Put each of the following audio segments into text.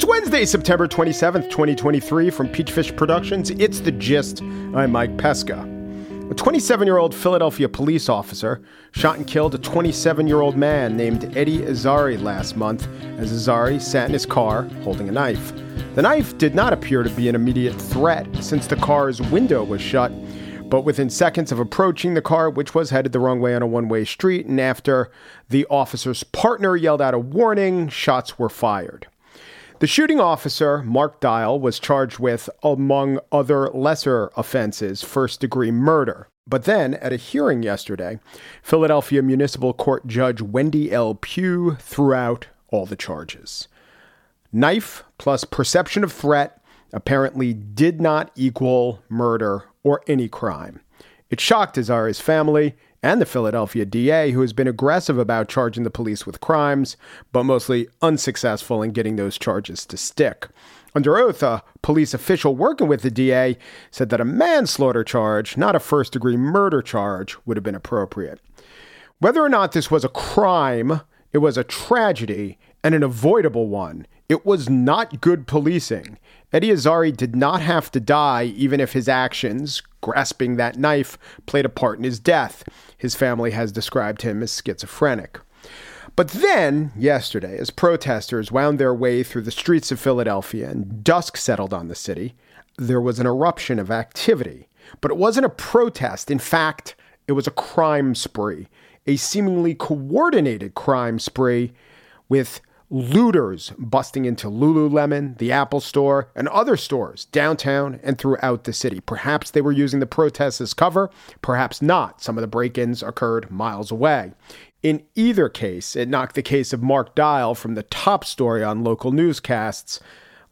It's Wednesday, September 27th, 2023 from Peachfish Productions. It's The Gist. I'm Mike Pesca. A 27 year old Philadelphia police officer shot and killed a 27 year old man named Eddie Irizarry last month as Irizarry sat in his car holding a knife. The knife did not appear to be an immediate threat since the car's window was shut, but within seconds of approaching the car, which was headed the wrong way on a one way street, and after the officer's partner yelled out a warning, shots were fired. The shooting officer, Mark Dial, was charged with, among other lesser offenses, first degree murder. But then, at a hearing yesterday, Philadelphia Municipal Court Judge Wendy L. Pugh threw out all the charges. Knife plus perception of threat apparently did not equal murder or any crime. It shocked Irizarry's family and the Philadelphia DA, who has been aggressive about charging the police with crimes, but mostly unsuccessful in getting those charges to stick. Under oath, a police official working with the DA said that a manslaughter charge, not a first degree murder charge, would have been appropriate. Whether or not this was a crime, it was a tragedy and an avoidable one. It was not good policing. Eddie Irizarry did not have to die, even if his actions, grasping that knife, played a part in his death. His family has described him as schizophrenic. But then, yesterday, as protesters wound their way through the streets of Philadelphia and dusk settled on the city, there was an eruption of activity. But it wasn't a protest. In fact, it was a crime spree, a seemingly coordinated crime spree with looters busting into Lululemon, the Apple Store, and other stores downtown and throughout the city. Perhaps they were using the protests as cover, perhaps not. Some of the break ins occurred miles away. In either case, it knocked the case of Mark Dial from the top story on local newscasts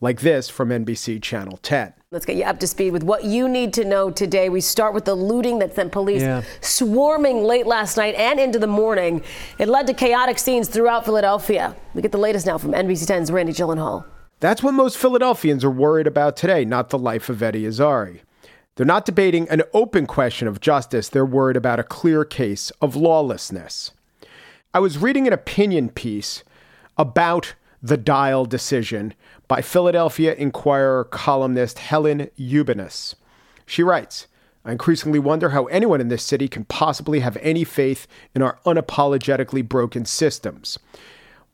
like this from NBC Channel 10. Let's get you up to speed with what you need to know today. We start with the looting that sent police yeah. swarming late last night and into the morning. It led to chaotic scenes throughout Philadelphia. We get the latest now from NBC 10's Randy Gyllenhaal. That's what most Philadelphians are worried about today, not the life of Eddie Irizarry. They're not debating an open question of justice, they're worried about a clear case of lawlessness. I was reading an opinion piece about the Dial decision by Philadelphia Inquirer columnist Helen Ubinas. She writes, I increasingly wonder how anyone in this city can possibly have any faith in our unapologetically broken systems.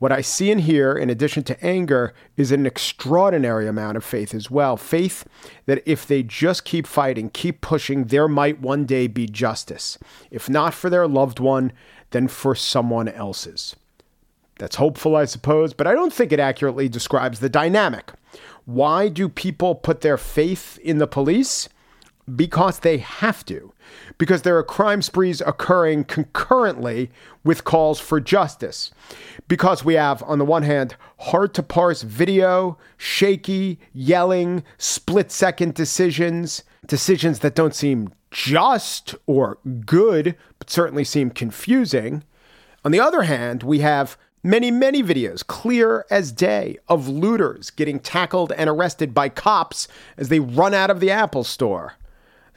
What I see and hear, in addition to anger, is an extraordinary amount of faith as well. Faith that if they just keep fighting, keep pushing, there might one day be justice. If not for their loved one, then for someone else's. That's hopeful, I suppose, but I don't think it accurately describes the dynamic. Why do people put their faith in the police? Because they have to. Because there are crime sprees occurring concurrently with calls for justice. Because we have, on the one hand, hard to parse video, shaky, yelling, split second decisions, decisions that don't seem just or good, but certainly seem confusing. On the other hand, we have Many, many videos, clear as day, of looters getting tackled and arrested by cops as they run out of the Apple store.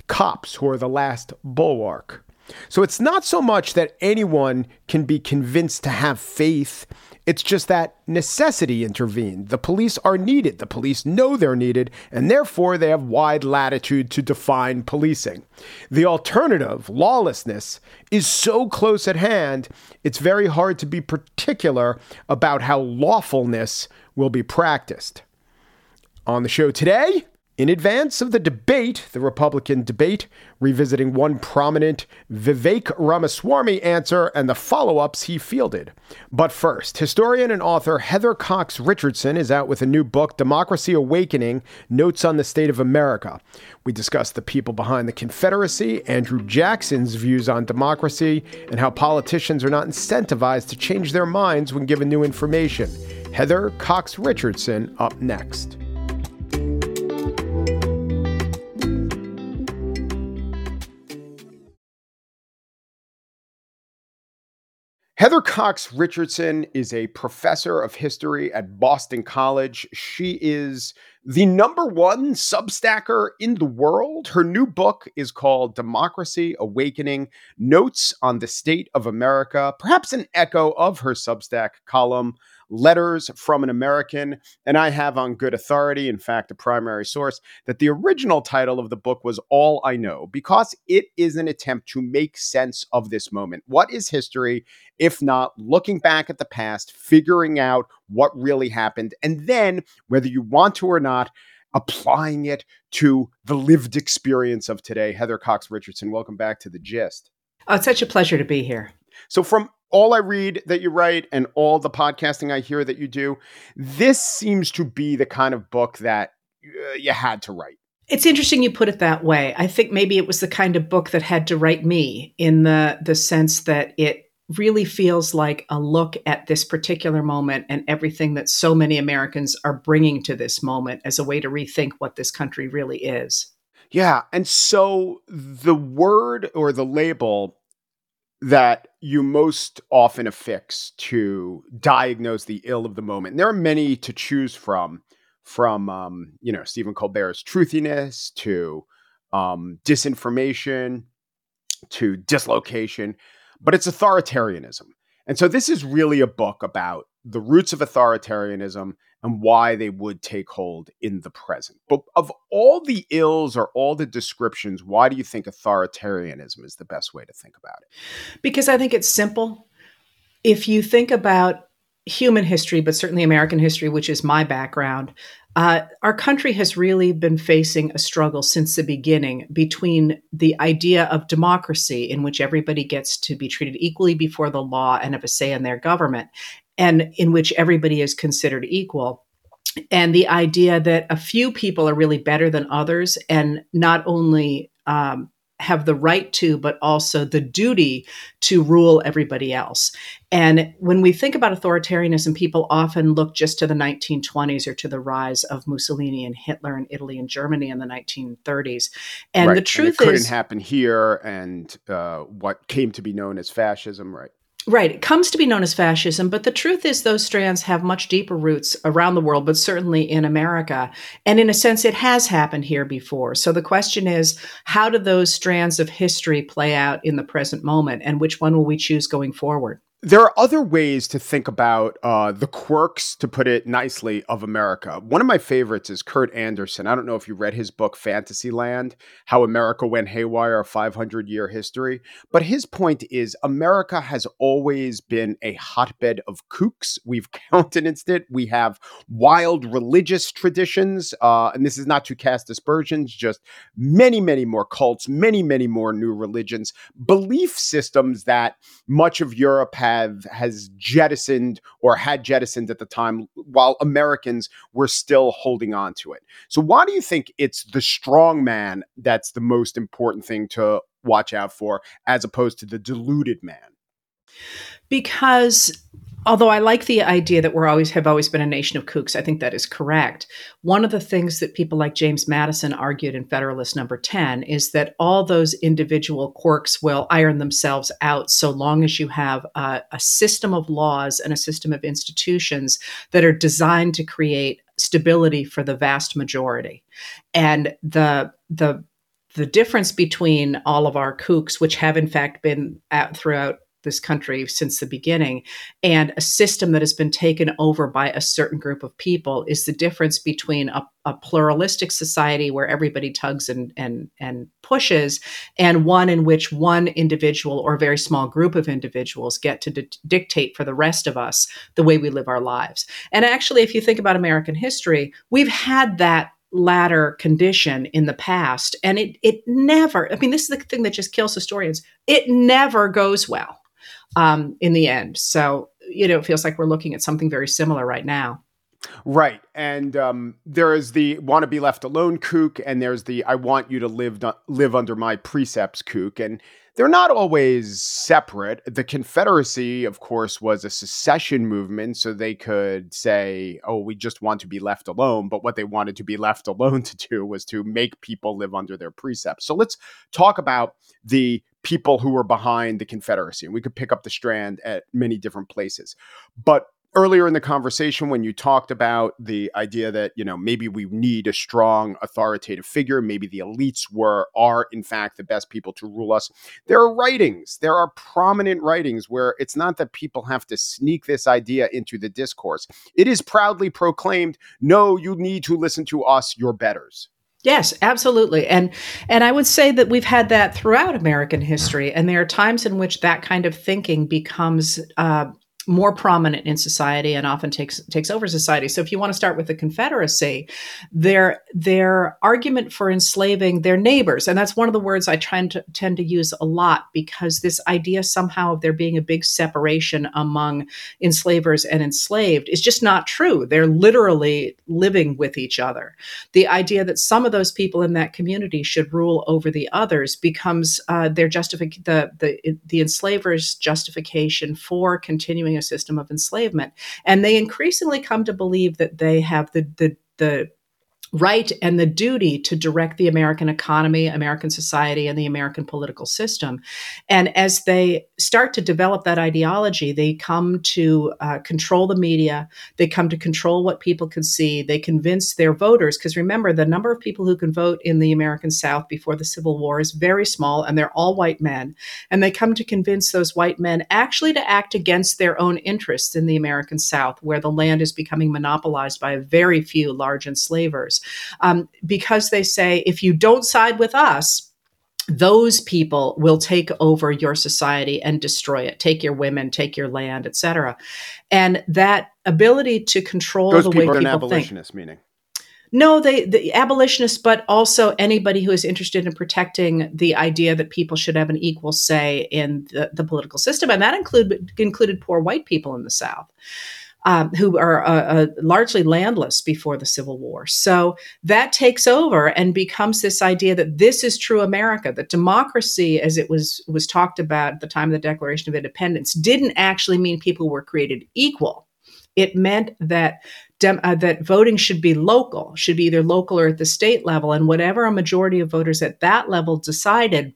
Cops who are the last bulwark. So it's not so much that anyone can be convinced to have faith it's just that necessity intervened. The police are needed. The police know they're needed, and therefore they have wide latitude to define policing. The alternative, lawlessness, is so close at hand, it's very hard to be particular about how lawfulness will be practiced. On the show today, In advance of the debate, the Republican debate, revisiting one prominent Vivek Ramaswamy answer and the follow ups he fielded. But first, historian and author Heather Cox Richardson is out with a new book, Democracy Awakening Notes on the State of America. We discuss the people behind the Confederacy, Andrew Jackson's views on democracy, and how politicians are not incentivized to change their minds when given new information. Heather Cox Richardson up next. Heather Cox Richardson is a professor of history at Boston College. She is the number one substacker in the world. Her new book is called Democracy Awakening Notes on the State of America, perhaps an echo of her Substack column Letters from an American. And I have on good authority, in fact, a primary source, that the original title of the book was All I Know, because it is an attempt to make sense of this moment. What is history if not looking back at the past, figuring out what really happened, and then, whether you want to or not, applying it to the lived experience of today. Heather Cox Richardson, welcome back to the gist. Oh, it's such a pleasure to be here. So, from all I read that you write and all the podcasting I hear that you do, this seems to be the kind of book that uh, you had to write. It's interesting you put it that way. I think maybe it was the kind of book that had to write me in the the sense that it really feels like a look at this particular moment and everything that so many Americans are bringing to this moment as a way to rethink what this country really is. Yeah, and so the word or the label that you most often affix to diagnose the ill of the moment. And there are many to choose from, from um, you know Stephen Colbert's truthiness to um, disinformation to dislocation, but it's authoritarianism. And so this is really a book about the roots of authoritarianism and why they would take hold in the present. But of all the ills or all the descriptions, why do you think authoritarianism is the best way to think about it? Because I think it's simple. If you think about human history, but certainly American history, which is my background, uh, our country has really been facing a struggle since the beginning between the idea of democracy, in which everybody gets to be treated equally before the law and have a say in their government, and in which everybody is considered equal. And the idea that a few people are really better than others, and not only um, have the right to, but also the duty to rule everybody else. And when we think about authoritarianism, people often look just to the 1920s or to the rise of Mussolini and Hitler in Italy and Germany in the 1930s. And right. the truth and it couldn't is, happen here, and uh, what came to be known as fascism, right? Right. It comes to be known as fascism, but the truth is those strands have much deeper roots around the world, but certainly in America. And in a sense, it has happened here before. So the question is how do those strands of history play out in the present moment, and which one will we choose going forward? There are other ways to think about uh, the quirks, to put it nicely, of America. One of my favorites is Kurt Andersen. I don't know if you read his book, Fantasyland How America Went Haywire, a 500 year history. But his point is America has always been a hotbed of kooks. We've countenanced it. We have wild religious traditions. Uh, and this is not to cast aspersions, just many, many more cults, many, many more new religions, belief systems that much of Europe has have has jettisoned or had jettisoned at the time while Americans were still holding on to it. So why do you think it's the strong man that's the most important thing to watch out for as opposed to the deluded man? Because although I like the idea that we're always have always been a nation of kooks, I think that is correct. One of the things that people like James Madison argued in Federalist Number 10 is that all those individual quirks will iron themselves out so long as you have a, a system of laws and a system of institutions that are designed to create stability for the vast majority. And the the the difference between all of our kooks, which have in fact been out throughout this country since the beginning and a system that has been taken over by a certain group of people is the difference between a, a pluralistic society where everybody tugs and and and pushes and one in which one individual or a very small group of individuals get to di- dictate for the rest of us the way we live our lives and actually if you think about american history we've had that latter condition in the past. And it it never, I mean, this is the thing that just kills historians. It never goes well um, in the end. So, you know, it feels like we're looking at something very similar right now. Right. And um, there is the want to be left alone kook, and there's the I want you to live, live under my precepts kook. And they're not always separate. The Confederacy, of course, was a secession movement, so they could say, oh, we just want to be left alone. But what they wanted to be left alone to do was to make people live under their precepts. So let's talk about the people who were behind the Confederacy. And we could pick up the strand at many different places. But earlier in the conversation when you talked about the idea that you know maybe we need a strong authoritative figure maybe the elites were are in fact the best people to rule us. There are writings there are prominent writings where it's not that people have to sneak this idea into the discourse. It is proudly proclaimed no you need to listen to us your betters. Yes, absolutely. And and I would say that we've had that throughout American history and there are times in which that kind of thinking becomes uh, more prominent in society and often takes takes over society. So if you want to start with the Confederacy, their their argument for enslaving their neighbors, and that's one of the words I try to tend to use a lot because this idea somehow of there being a big separation among enslavers and enslaved is just not true. They're literally living with each other. The idea that some of those people in that community should rule over the others becomes uh, their justific the the the enslavers' justification for continuing a system of enslavement. And they increasingly come to believe that they have the, the, the right and the duty to direct the American economy, American society, and the American political system. And as they start to develop that ideology, they come to uh, control the media, they come to control what people can see, they convince their voters. Because remember, the number of people who can vote in the American South before the Civil War is very small, and they're all white men. And they come to convince those white men actually to act against their own interests in the American South, where the land is becoming monopolized by a very few large enslavers um, because they say if you don't side with us, those people will take over your society and destroy it. Take your women take your land etc and that ability to control those the people way people abolitionists think meaning. No, they the abolitionists, but also anybody who is interested in protecting the idea that people should have an equal say in the, the political system, and that include included poor white people in the South um, who are uh, uh, largely landless before the Civil War. So that takes over and becomes this idea that this is true America, that democracy, as it was was talked about at the time of the Declaration of Independence, didn't actually mean people were created equal. It meant that Dem- uh, that voting should be local, should be either local or at the state level, and whatever a majority of voters at that level decided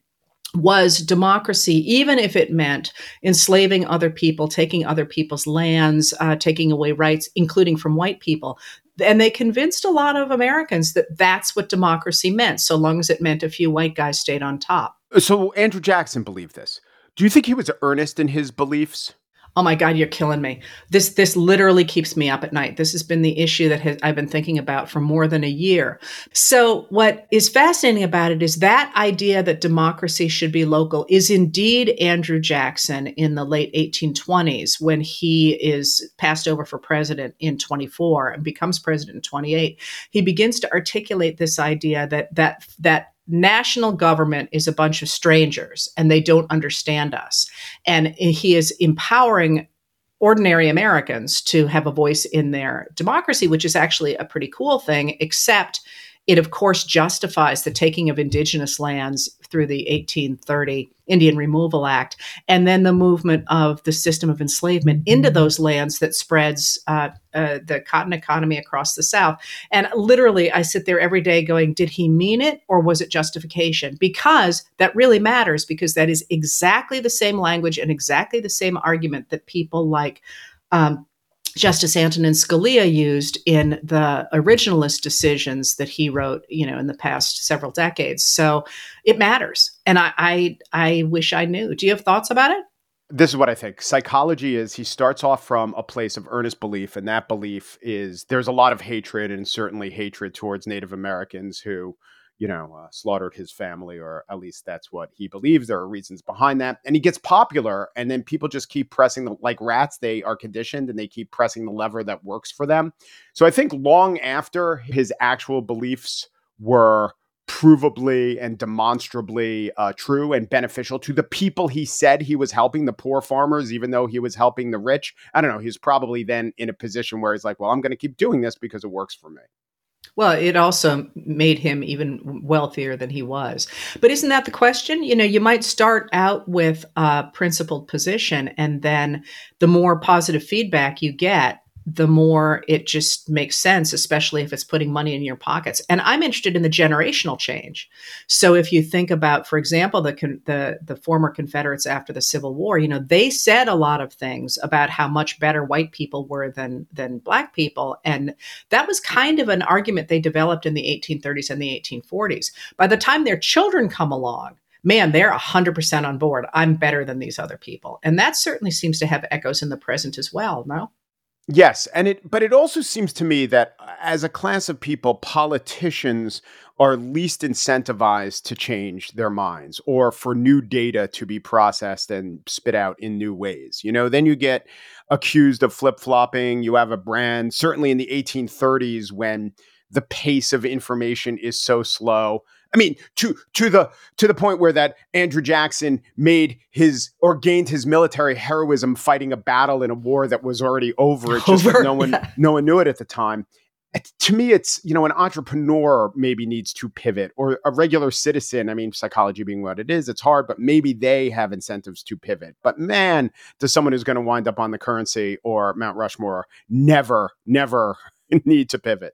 was democracy, even if it meant enslaving other people, taking other people's lands, uh, taking away rights, including from white people. And they convinced a lot of Americans that that's what democracy meant, so long as it meant a few white guys stayed on top. So Andrew Jackson believed this. Do you think he was earnest in his beliefs? Oh my god you're killing me. This this literally keeps me up at night. This has been the issue that has, i've been thinking about for more than a year. So what is fascinating about it is that idea that democracy should be local is indeed andrew jackson in the late 1820s when he is passed over for president in 24 and becomes president in 28 he begins to articulate this idea that that that national government is a bunch of strangers and they don't understand us. And he is empowering ordinary Americans to have a voice in their democracy, which is actually a pretty cool thing, except it, of course, justifies the taking of indigenous lands through the 1830 Indian Removal Act, and then the movement of the system of enslavement into those lands that spreads uh, uh, the cotton economy across the South. And literally, I sit there every day going, did he mean it or was it justification? Because that really matters, because that is exactly the same language and exactly the same argument that people like. Um, Justice Antonin Scalia used in the originalist decisions that he wrote, you know, in the past several decades. So it matters, and I, I, I wish I knew. Do you have thoughts about it? This is what I think. Psychology is he starts off from a place of earnest belief, and that belief is there's a lot of hatred, and certainly hatred towards Native Americans who you know, uh, slaughtered his family, or at least that's what he believes. There are reasons behind that. And he gets popular, and then people just keep pressing the, like rats, they are conditioned and they keep pressing the lever that works for them. So I think long after his actual beliefs were provably and demonstrably uh, true and beneficial to the people he said he was helping, the poor farmers, even though he was helping the rich. I don't know. He's probably then in a position where he's like, well, I'm going to keep doing this because it works for me. Well, it also made him even wealthier than he was. But isn't that the question? You know, you might start out with a principled position, and then the more positive feedback you get, the more it just makes sense, especially if it's putting money in your pockets. And I'm interested in the generational change. So if you think about, for example, the the the former Confederates after the Civil War, you know, they said a lot of things about how much better white people were than than black people, and that was kind of an argument they developed in the 1830s and the 1840s. By the time their children come along, man, they're 100% on board. I'm better than these other people. And that certainly seems to have echoes in the present as well, no? Yes, and it but it also seems to me that uh, as a class of people, politicians are least incentivized to change their minds or for new data to be processed and spit out in new ways. You know, then you get accused of flip-flopping, you have a brand certainly in the 1830s when the pace of information is so slow I mean, to to the to the point where that Andrew Jackson made his or gained his military heroism fighting a battle in a war that was already over. It's just over, no one yeah. no one knew it at the time. It, to me, it's you know an entrepreneur maybe needs to pivot, or a regular citizen. I mean, psychology being what it is, it's hard, but maybe they have incentives to pivot. But man, does someone who's going to wind up on the currency or Mount Rushmore never, never need to pivot?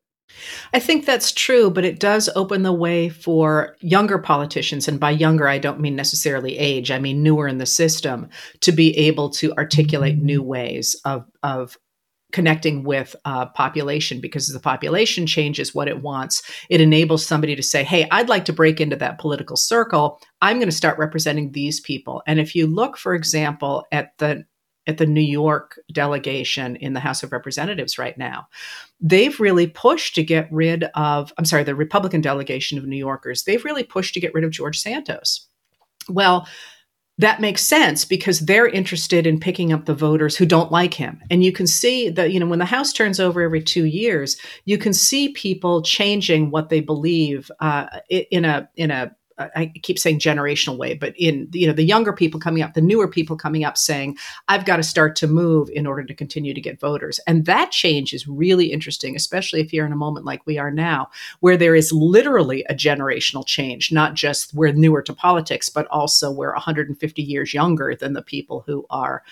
I think that's true, but it does open the way for younger politicians, and by younger, I don't mean necessarily age, I mean newer in the system, to be able to articulate new ways of, of connecting with uh, population because the population changes what it wants it enables somebody to say hey i'd like to break into that political circle. I'm going to start representing these people. And if you look for example at the at the New York delegation in the House of Representatives right now. They've really pushed to get rid of, I'm sorry, the Republican delegation of New Yorkers, they've really pushed to get rid of George Santos. Well, that makes sense because they're interested in picking up the voters who don't like him. And you can see that, you know, when the House turns over every two years, you can see people changing what they believe uh, in a in a I keep saying generational way, but in you know the younger people coming up, the newer people coming up saying, I've got to start to move in order to continue to get voters. And that change is really interesting, especially if you're in a moment like we are now, where there is literally a generational change, not just we're newer to politics, but also we're 150 years younger than the people who are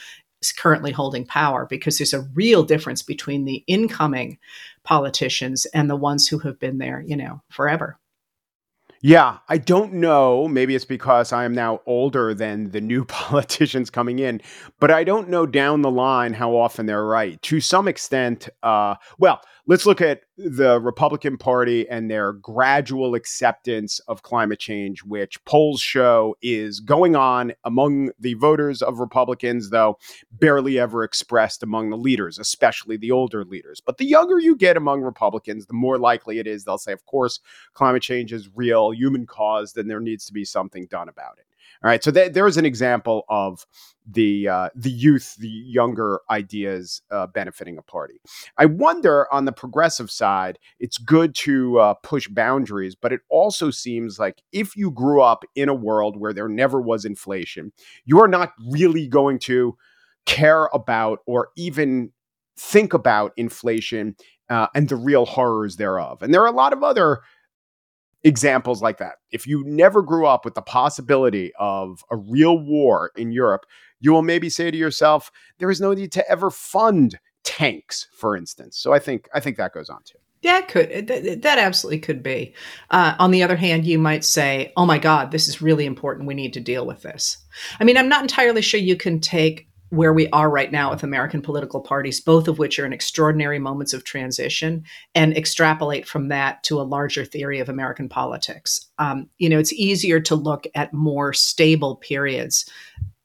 currently holding power because there's a real difference between the incoming politicians and the ones who have been there, you know, forever. Yeah, I don't know. Maybe it's because I am now older than the new politicians coming in, but I don't know down the line how often they're right. To some extent, uh, well, let's look at the Republican Party and their gradual acceptance of climate change, which polls show is going on among the voters of Republicans, though barely ever expressed among the leaders, especially the older leaders. But the younger you get among Republicans, the more likely it is they'll say, of course, climate change is real, human caused, and there needs to be something done about it. All right, so th- there is an example of the uh, the youth, the younger ideas uh, benefiting a party. I wonder on the progressive side, it's good to uh, push boundaries, but it also seems like if you grew up in a world where there never was inflation, you are not really going to care about or even think about inflation uh, and the real horrors thereof. And there are a lot of other examples like that. If you never grew up with the possibility of a real war in Europe, you will maybe say to yourself, there is no need to ever fund tanks, for instance. So I think I think that goes on too. That could that, that absolutely could be. Uh, on the other hand, you might say, "Oh my God, this is really important. We need to deal with this." I mean, I'm not entirely sure you can take where we are right now with American political parties, both of which are in extraordinary moments of transition, and extrapolate from that to a larger theory of American politics. Um, you know, it's easier to look at more stable periods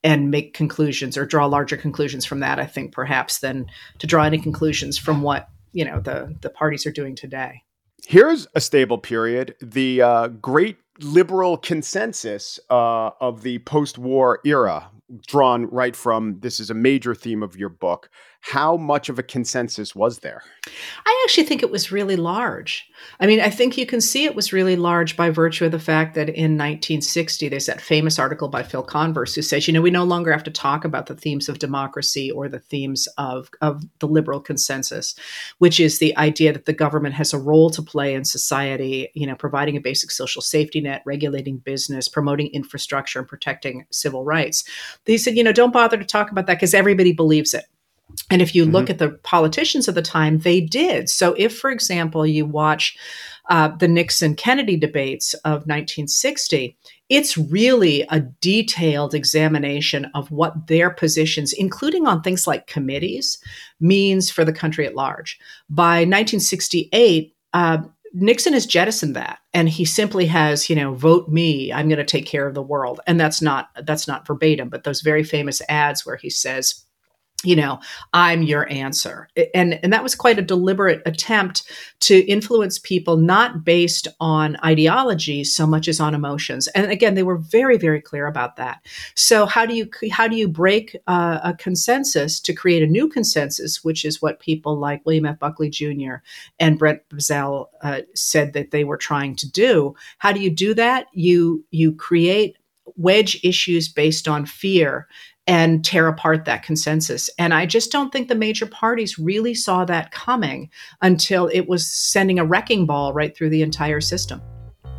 and make conclusions or draw larger conclusions from that, I think, perhaps, than to draw any conclusions from what you know the the parties are doing today. Here's a stable period. The uh, great liberal consensus uh, of the post war era, drawn right from this is a major theme of your book. How much of a consensus was there? I actually think it was really large. I mean, I think you can see it was really large by virtue of the fact that in 1960, there's that famous article by Phil Converse who says, you know, we no longer have to talk about the themes of democracy or the themes of, of the liberal consensus, which is the idea that the government has a role to play in society, you know, providing a basic social safety net, regulating business, promoting infrastructure, and protecting civil rights. They said, you know, don't bother to talk about that because everybody believes it. And if you mm-hmm. look at the politicians of the time, they did. So, if, for example, you watch uh, the Nixon Kennedy debates of 1960, it's really a detailed examination of what their positions, including on things like committees, means for the country at large. By 1968, uh, Nixon has jettisoned that and he simply has, you know, vote me, I'm going to take care of the world. And that's not that's not verbatim, but those very famous ads where he says you know i'm your answer. And and that was quite a deliberate attempt to influence people not based on ideology so much as on emotions. And again they were very very clear about that. So how do you how do you break uh, a consensus to create a new consensus which is what people like william f. Buckley jr and brent Bozell uh, said that they were trying to do? How do you do that? You you create wedge issues based on fear and tear apart that consensus. And I just don't think the major parties really saw that coming until it was sending a wrecking ball right through the entire system.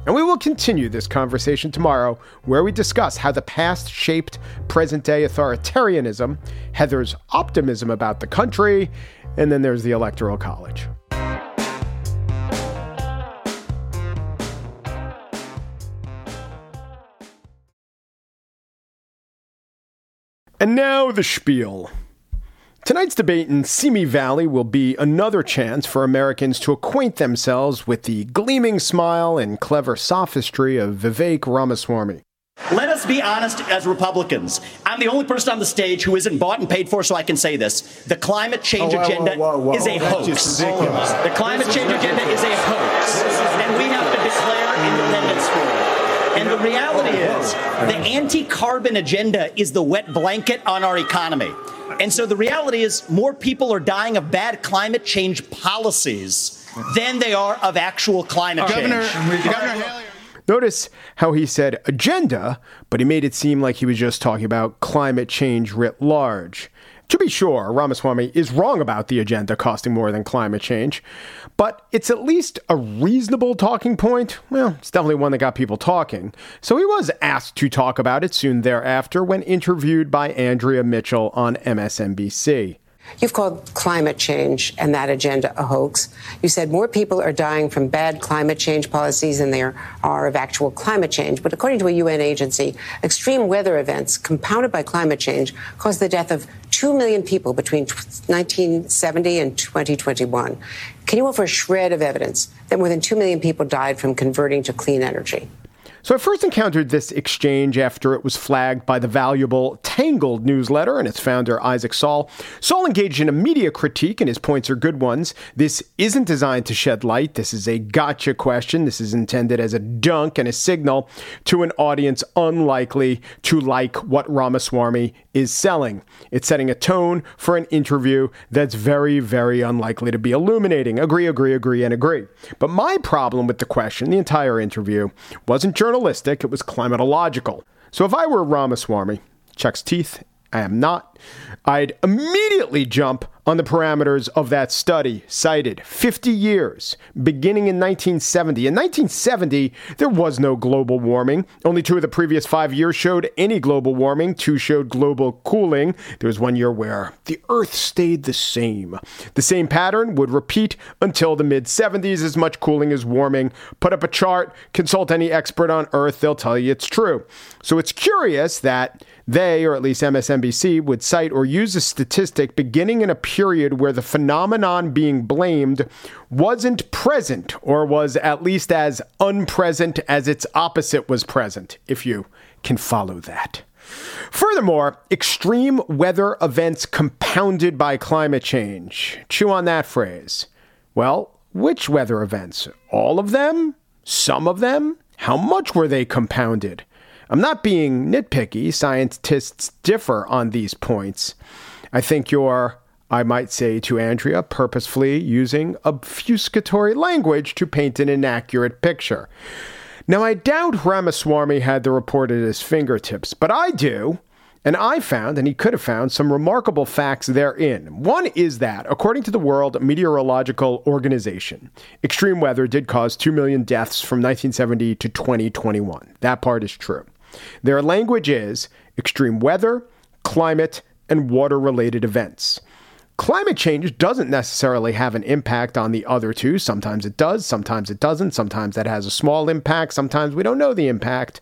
And we will continue this conversation tomorrow, where we discuss how the past shaped present day authoritarianism, Heather's optimism about the country, and then there's the Electoral College. And now the spiel. Tonight's debate in Simi Valley will be another chance for Americans to acquaint themselves with the gleaming smile and clever sophistry of Vivek Ramaswamy. Let us be honest as Republicans. I'm the only person on the stage who isn't bought and paid for, so I can say this. The climate change oh, whoa, agenda whoa, whoa, is a hoax. The climate change agenda is a hoax. And we have to declare independence for it. And the reality is, the anti carbon agenda is the wet blanket on our economy. And so the reality is, more people are dying of bad climate change policies than they are of actual climate Governor, change. Governor Haley. Notice how he said agenda, but he made it seem like he was just talking about climate change writ large. To be sure, Ramaswamy is wrong about the agenda costing more than climate change, but it's at least a reasonable talking point. Well, it's definitely one that got people talking. So he was asked to talk about it soon thereafter when interviewed by Andrea Mitchell on MSNBC. You've called climate change and that agenda a hoax. You said more people are dying from bad climate change policies than there are of actual climate change. But according to a UN agency, extreme weather events compounded by climate change caused the death of 2 million people between 1970 and 2021. Can you offer a shred of evidence that more than 2 million people died from converting to clean energy? So I first encountered this exchange after it was flagged by the valuable Tangle newsletter and its founder, Isaac Saul. Saul engaged in a media critique, and his points are good ones. This isn't designed to shed light. This is a gotcha question. This is intended as a dunk and a signal to an audience unlikely to like what Ramaswamy is selling. It's setting a tone for an interview that's very, very unlikely to be illuminating. Agree, agree, agree, and agree. But my problem with the question, the entire interview, wasn't journalism it was climatological. So if I were Ramaswamy, checks teeth, I am not, I'd immediately jump on the parameters of that study cited 50 years, beginning in 1970. In 1970, there was no global warming. Only two of the previous five years showed any global warming. Two showed global cooling. There was one year where the Earth stayed the same. The same pattern would repeat until the mid 70s, as much cooling as warming. Put up a chart, consult any expert on Earth, they'll tell you it's true. So it's curious that they, or at least MSNBC, would cite or use a statistic beginning in a period where the phenomenon being blamed wasn't present or was at least as unpresent as its opposite was present, if you can follow that. Furthermore, extreme weather events compounded by climate change. Chew on that phrase. Well, Which weather events? All of them? Some of them? How much were they compounded? I'm not being nitpicky. Scientists differ on these points. I think you're, I might say to Andrea, purposefully using obfuscatory language to paint an inaccurate picture. Now, I doubt Ramaswamy had the report at his fingertips, but I do. And I found, and he could have found, some remarkable facts therein. One is that, according to the World Meteorological Organization, extreme weather did cause 2 million deaths from 1970 to 2021. That part is true. Their language is extreme weather, climate, and water related events. Climate change doesn't necessarily have an impact on the other two. Sometimes it does, sometimes it doesn't. Sometimes that has a small impact, sometimes we don't know the impact.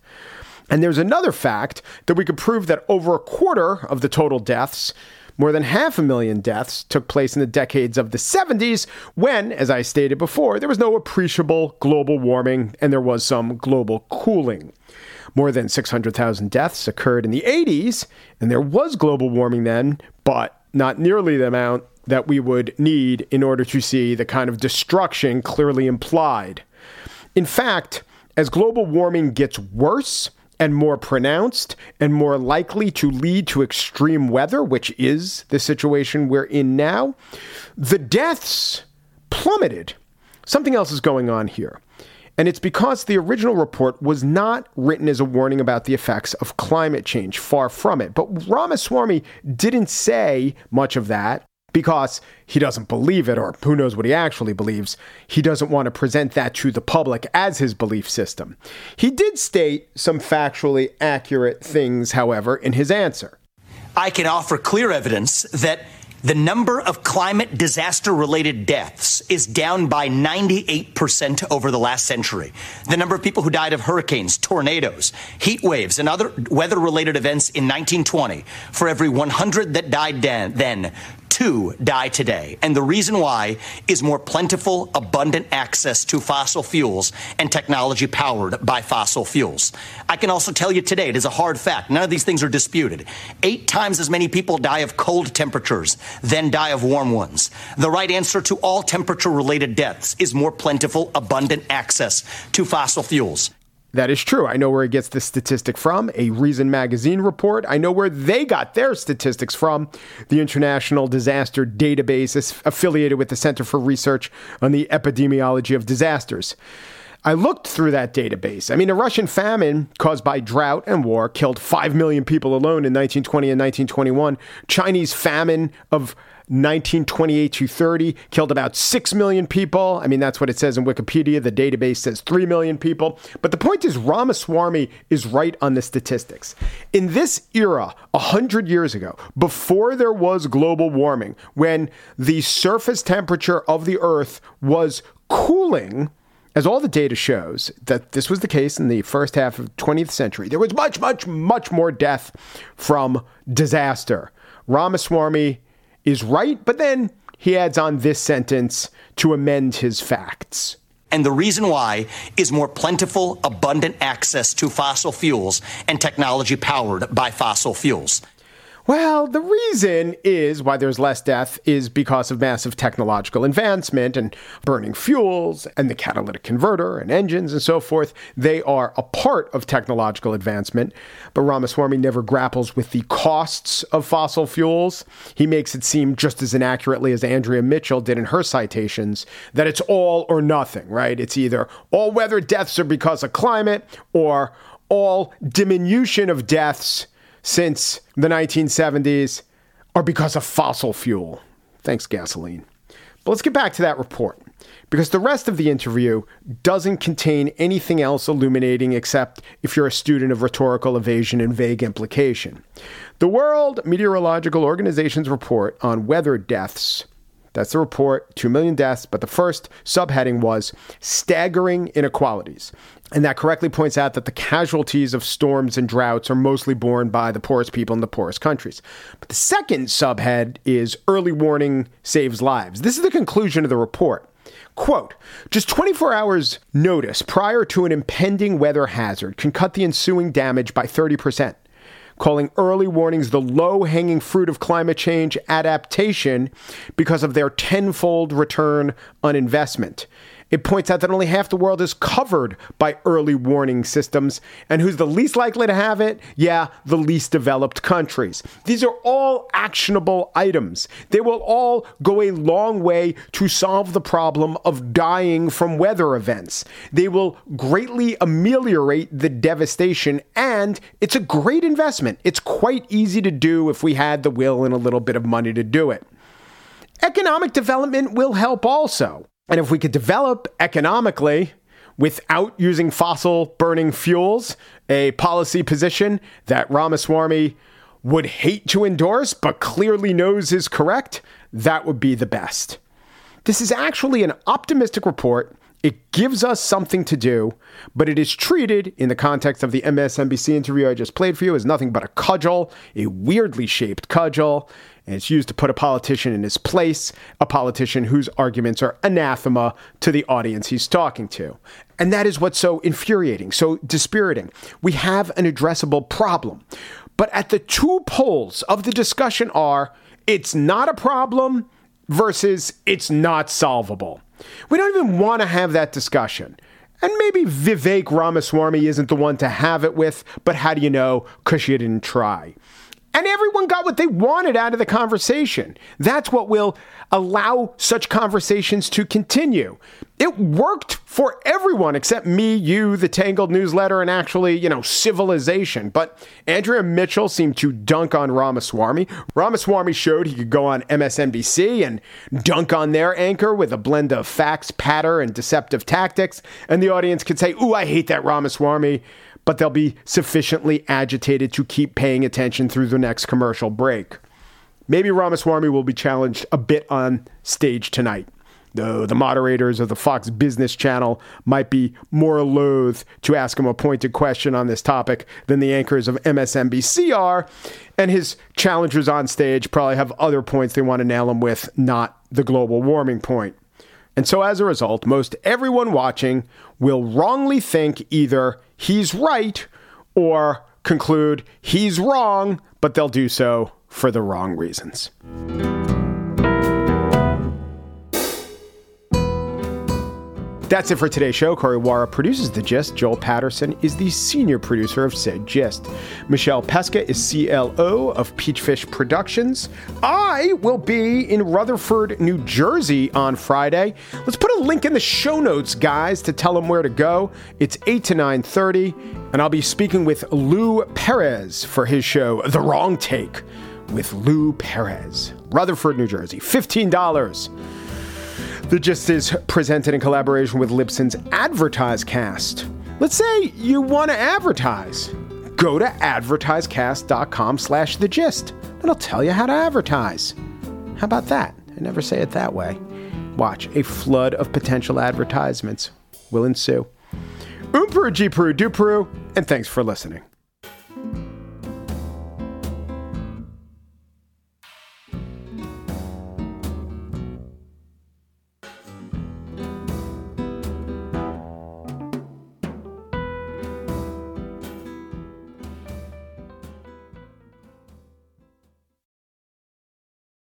And there's another fact that we could prove that over a quarter of the total deaths, more than half a million deaths, took place in the decades of the 70s when, as I stated before, there was no appreciable global warming and there was some global cooling. More than 600,000 deaths occurred in the 80s, and there was global warming then, but not nearly the amount that we would need in order to see the kind of destruction clearly implied. In fact, as global warming gets worse, and more pronounced and more likely to lead to extreme weather, which is the situation we're in now, the deaths plummeted. Something else is going on here. And it's because the original report was not written as a warning about the effects of climate change, far from it. But Ramaswamy didn't say much of that because he doesn't believe it, or who knows what he actually believes. He doesn't want to present that to the public as his belief system. He did state some factually accurate things, however, in his answer. I can offer clear evidence that the number of climate disaster related deaths is down by 98% over the last century. The number of people who died of hurricanes, tornadoes, heat waves, and other weather related events in 1920, for every 100 that died then, two die today. And the reason why is more plentiful, abundant access to fossil fuels and technology powered by fossil fuels. I can also tell you today, it is a hard fact. None of these things are disputed. Eight times as many people die of cold temperatures than die of warm ones. The right answer to all temperature related deaths is more plentiful, abundant access to fossil fuels. That is true. I know where he gets the statistic from, a Reason magazine report. I know where they got their statistics from, the International Disaster Database is affiliated with the Center for Research on the Epidemiology of Disasters. I looked through that database. I mean, a Russian famine caused by drought and war killed 5 million people alone in 1920 and 1921. Chinese famine of 1928 to 30 killed about 6 million people. I mean, that's what it says in Wikipedia. The database says 3 million people. But the point is, Ramaswamy is right on the statistics. In this era, 100 years ago, before there was global warming, when the surface temperature of the Earth was cooling, as all the data shows that this was the case in the first half of 20th century, there was much, much, much more death from disaster. Ramaswamy is right, but then he adds on this sentence to amend his facts. And the reason why is more plentiful, abundant access to fossil fuels and technology powered by fossil fuels. Well, the reason is why there's less death is because of massive technological advancement and burning fuels and the catalytic converter and engines and so forth. They are a part of technological advancement, but Ramaswamy never grapples with the costs of fossil fuels. He makes it seem just as inaccurately as Andrea Mitchell did in her citations that it's all or nothing, right? It's either all weather deaths are because of climate or all diminution of deaths since the 1970s are because of fossil fuel. Thanks, gasoline. But let's get back to that report because the rest of the interview doesn't contain anything else illuminating except if you're a student of rhetorical evasion and vague implication. The World Meteorological Organization's report on weather deaths that's the report 2 million deaths. But the first subheading was staggering inequalities. And that correctly points out that the casualties of storms and droughts are mostly borne by the poorest people in the poorest countries. But the second subhead is early warning saves lives. This is the conclusion of the report. Quote, just 24 hours notice prior to an impending weather hazard can cut the ensuing damage by 30%. Calling early warnings the low hanging fruit of climate change adaptation because of their tenfold return on investment. It points out that only half the world is covered by early warning systems. And who's the least likely to have it? Yeah, the least developed countries. These are all actionable items. They will all go a long way to solve the problem of dying from weather events. They will greatly ameliorate the devastation, and it's a great investment. It's quite easy to do if we had the will and a little bit of money to do it. Economic development will help also. And if we could develop economically without using fossil burning fuels, a policy position that Ramaswamy would hate to endorse but clearly knows is correct, that would be the best. This is actually an optimistic report. It gives us something to do, but it is treated in the context of the MSNBC interview I just played for you as nothing but a cudgel, a weirdly shaped cudgel and it's used to put a politician in his place, a politician whose arguments are anathema to the audience he's talking to. And that is what's so infuriating, so dispiriting. We have an addressable problem. But at the two poles of the discussion are it's not a problem versus it's not solvable. We don't even want to have that discussion. And maybe Vivek Ramaswamy isn't the one to have it with, but how do you know? Because you didn't try. And everyone got what they wanted out of the conversation. That's what will allow such conversations to continue. It worked for everyone except me, you, the Tangle newsletter, and actually, you know, civilization. But Andrea Mitchell seemed to dunk on Ramaswamy. Ramaswamy showed he could go on MSNBC and dunk on their anchor with a blend of facts, patter, and deceptive tactics. And the audience could say, Ooh, I hate that Ramaswamy but they'll be sufficiently agitated to keep paying attention through the next commercial break. Maybe Ramaswamy will be challenged a bit on stage tonight. Though the moderators of the Fox Business Channel might be more loath to ask him a pointed question on this topic than the anchors of MSNBC are, and his challengers on stage probably have other points they want to nail him with, not the global warming point. And so as a result, most everyone watching will wrongly think either he's right or conclude he's wrong, but they'll do so for the wrong reasons. That's it for today's show. Corey Wara produces The Gist. Joel Patterson is the senior producer of said Gist. Michelle Pesca is CLO of Peachfish Productions. I will be in Rutherford, New Jersey on Friday. Let's put a link in the show notes, guys, to tell them where to go. It's 8 to 9.30, and I'll be speaking with Lou Perez for his show, The Wrong Take, with Lou Perez. Rutherford, New Jersey. $15. The Gist is presented in collaboration with Libsyn's AdvertiseCast. Let's say you want to advertise. Go to advertisecast.com slash the gist. It'll tell you how to advertise. How about that? I never say it that way. Watch, a flood of potential advertisements will ensue. Umperu, G Peru, and thanks for listening.